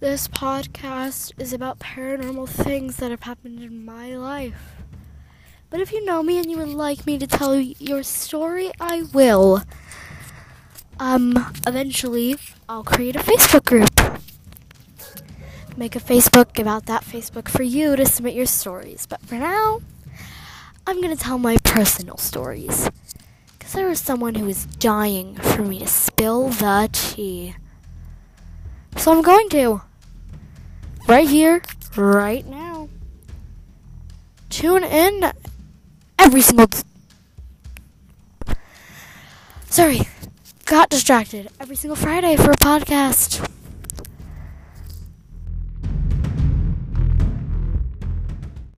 This podcast is about paranormal things that have happened in my life. But if you know me and you would like me to tell your story, I will. Um, eventually, I'll create a Facebook group. Make a Facebook about that Facebook for you to submit your stories. But for now, I'm gonna tell my personal stories. Because there was someone who was dying for me to spill the tea. So I'm going to. Right here, right now. Tune in every single. Sorry, got distracted every single Friday for a podcast.